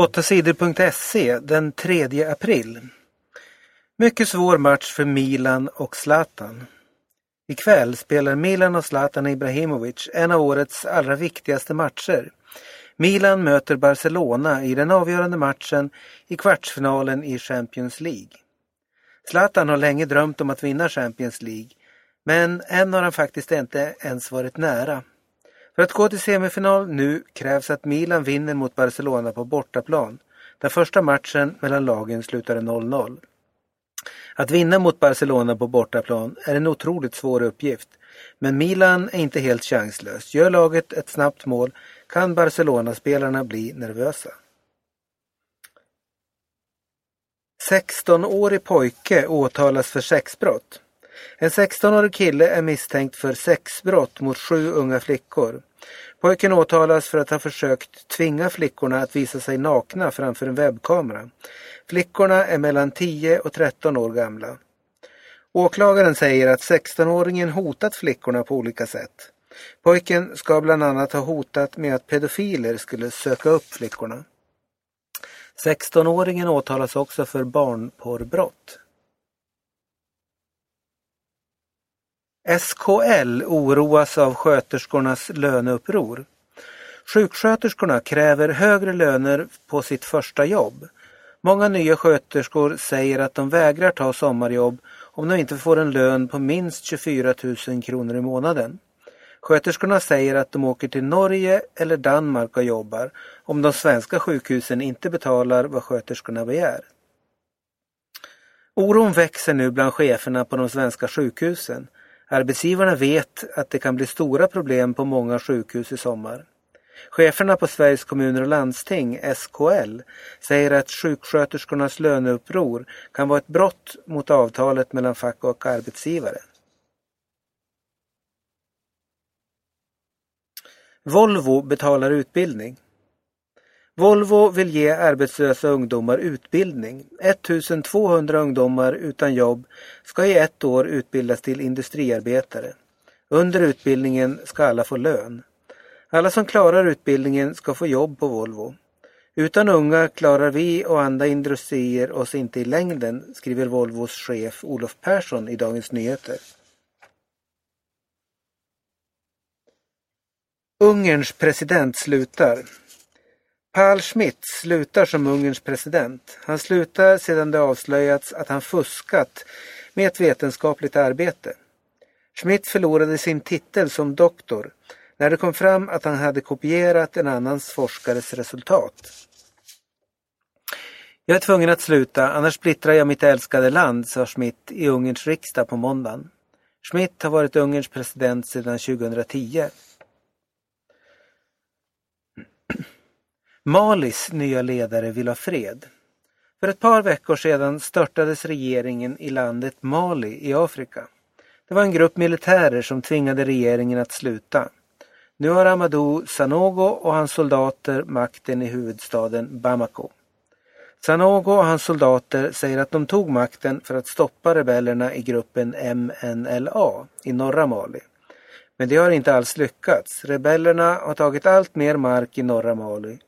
8sidor.se den 3 april. Mycket svår match för Milan och Zlatan. Ikväll spelar Milan och Zlatan Ibrahimovic en av årets allra viktigaste matcher. Milan möter Barcelona i den avgörande matchen i kvartsfinalen i Champions League. Zlatan har länge drömt om att vinna Champions League, men än har han faktiskt inte ens varit nära. För att gå till semifinal nu krävs att Milan vinner mot Barcelona på bortaplan. Den första matchen mellan lagen slutade 0-0. Att vinna mot Barcelona på bortaplan är en otroligt svår uppgift. Men Milan är inte helt chanslöst. Gör laget ett snabbt mål kan Barcelona-spelarna bli nervösa. 16-årig pojke åtalas för sexbrott. En 16-årig kille är misstänkt för sexbrott mot sju unga flickor. Pojken åtalas för att ha försökt tvinga flickorna att visa sig nakna framför en webbkamera. Flickorna är mellan 10 och 13 år gamla. Åklagaren säger att 16-åringen hotat flickorna på olika sätt. Pojken ska bland annat ha hotat med att pedofiler skulle söka upp flickorna. 16-åringen åtalas också för barnporrbrott. SKL oroas av sköterskornas löneuppror. Sjuksköterskorna kräver högre löner på sitt första jobb. Många nya sköterskor säger att de vägrar ta sommarjobb om de inte får en lön på minst 24 000 kronor i månaden. Sköterskorna säger att de åker till Norge eller Danmark och jobbar om de svenska sjukhusen inte betalar vad sköterskorna begär. Oron växer nu bland cheferna på de svenska sjukhusen. Arbetsgivarna vet att det kan bli stora problem på många sjukhus i sommar. Cheferna på Sveriges kommuner och landsting, SKL, säger att sjuksköterskornas löneuppror kan vara ett brott mot avtalet mellan fack och arbetsgivare. Volvo betalar utbildning. Volvo vill ge arbetslösa ungdomar utbildning. 1200 ungdomar utan jobb ska i ett år utbildas till industriarbetare. Under utbildningen ska alla få lön. Alla som klarar utbildningen ska få jobb på Volvo. Utan unga klarar vi och andra industrier oss inte i längden, skriver Volvos chef Olof Persson i Dagens Nyheter. Ungerns president slutar. Paul Schmidt slutar som Ungerns president. Han slutar sedan det avslöjats att han fuskat med ett vetenskapligt arbete. Schmidt förlorade sin titel som doktor när det kom fram att han hade kopierat en annans forskares resultat. Jag är tvungen att sluta, annars splittrar jag mitt älskade land, sa Schmidt i Ungerns riksdag på måndagen. Schmidt har varit Ungerns president sedan 2010. Malis nya ledare vill ha fred. För ett par veckor sedan störtades regeringen i landet Mali i Afrika. Det var en grupp militärer som tvingade regeringen att sluta. Nu har Amadou Sanogo och hans soldater makten i huvudstaden Bamako. Sanogo och hans soldater säger att de tog makten för att stoppa rebellerna i gruppen MNLA i norra Mali. Men det har inte alls lyckats. Rebellerna har tagit allt mer mark i norra Mali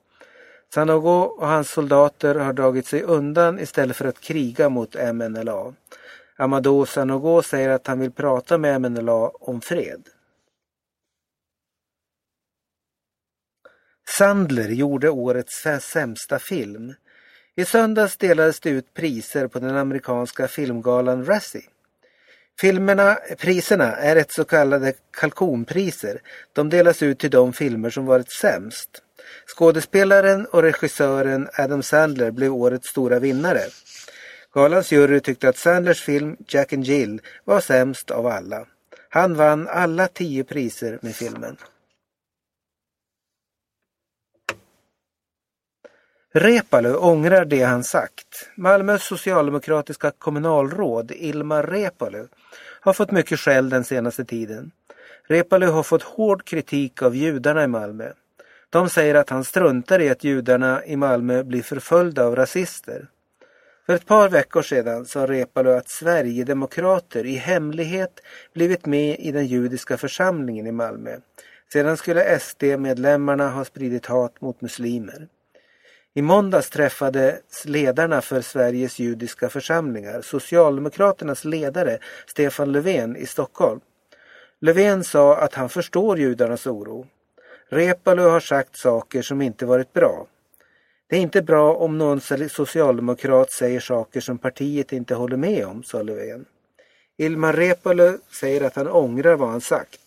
Sanogo och hans soldater har dragit sig undan istället för att kriga mot MNLA. Amadou Sanogo säger att han vill prata med MNLA om fred. Sandler gjorde årets sämsta film. I söndags delades det ut priser på den amerikanska filmgalan Razzie. Filmerna, priserna är ett så kallade kalkonpriser. De delas ut till de filmer som varit sämst. Skådespelaren och regissören Adam Sandler blev årets stora vinnare. Galans jury tyckte att Sandlers film Jack and Jill var sämst av alla. Han vann alla tio priser med filmen. Repalu ångrar det han sagt. Malmös socialdemokratiska kommunalråd Ilmar Repalu har fått mycket skäll den senaste tiden. Repalu har fått hård kritik av judarna i Malmö. De säger att han struntar i att judarna i Malmö blir förföljda av rasister. För ett par veckor sedan sa Repalu att Sverigedemokrater i hemlighet blivit med i den judiska församlingen i Malmö. Sedan skulle SD-medlemmarna ha spridit hat mot muslimer. I måndags träffades ledarna för Sveriges judiska församlingar, Socialdemokraternas ledare Stefan Löfven i Stockholm. Löfven sa att han förstår judarnas oro. Reepalu har sagt saker som inte varit bra. Det är inte bra om någon socialdemokrat säger saker som partiet inte håller med om, sa Löfven. Ilmar Reepalu säger att han ångrar vad han sagt.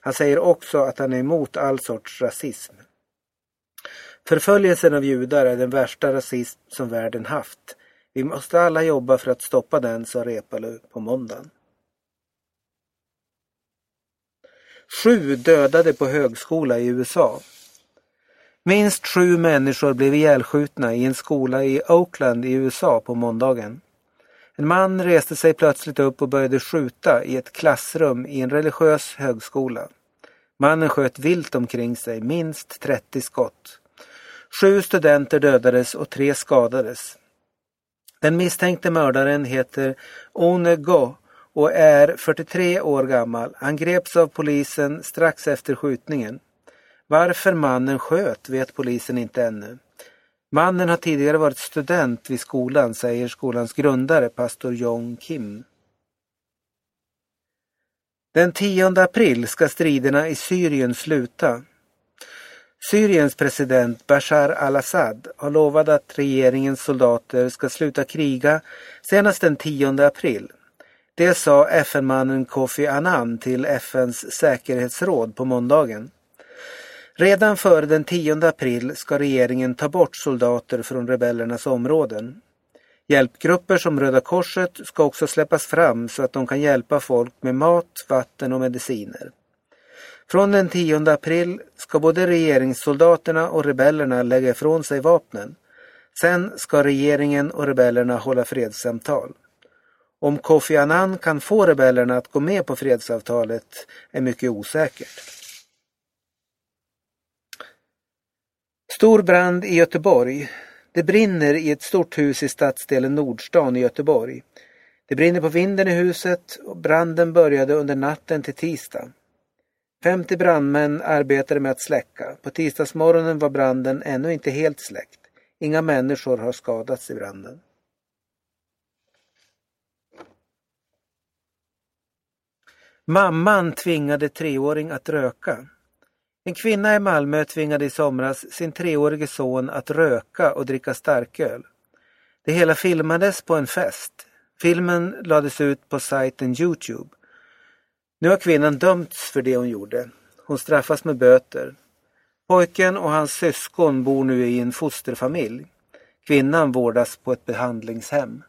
Han säger också att han är emot all sorts rasism. Förföljelsen av judar är den värsta rasism som världen haft. Vi måste alla jobba för att stoppa den, sa Reepalu på måndagen. Sju dödade på högskola i USA. Minst sju människor blev ihjälskjutna i en skola i Oakland i USA på måndagen. En man reste sig plötsligt upp och började skjuta i ett klassrum i en religiös högskola. Mannen sköt vilt omkring sig, minst 30 skott. Sju studenter dödades och tre skadades. Den misstänkte mördaren heter One Go och är 43 år gammal. Han greps av polisen strax efter skjutningen. Varför mannen sköt vet polisen inte ännu. Mannen har tidigare varit student vid skolan, säger skolans grundare, pastor Jong Kim. Den 10 april ska striderna i Syrien sluta. Syriens president Bashar al-Assad har lovat att regeringens soldater ska sluta kriga senast den 10 april. Det sa FN-mannen Kofi Annan till FNs säkerhetsråd på måndagen. Redan före den 10 april ska regeringen ta bort soldater från rebellernas områden. Hjälpgrupper som Röda Korset ska också släppas fram så att de kan hjälpa folk med mat, vatten och mediciner. Från den 10 april ska både regeringssoldaterna och rebellerna lägga ifrån sig vapnen. Sen ska regeringen och rebellerna hålla fredssamtal. Om Kofi Annan kan få rebellerna att gå med på fredsavtalet är mycket osäkert. Stor brand i Göteborg. Det brinner i ett stort hus i stadsdelen Nordstan i Göteborg. Det brinner på vinden i huset och branden började under natten till tisdag. 50 brandmän arbetade med att släcka. På tisdagsmorgonen var branden ännu inte helt släckt. Inga människor har skadats i branden. Mamman tvingade treåring att röka. En kvinna i Malmö tvingade i somras sin treårige son att röka och dricka starköl. Det hela filmades på en fest. Filmen lades ut på sajten Youtube. Nu har kvinnan dömts för det hon gjorde. Hon straffas med böter. Pojken och hans syskon bor nu i en fosterfamilj. Kvinnan vårdas på ett behandlingshem.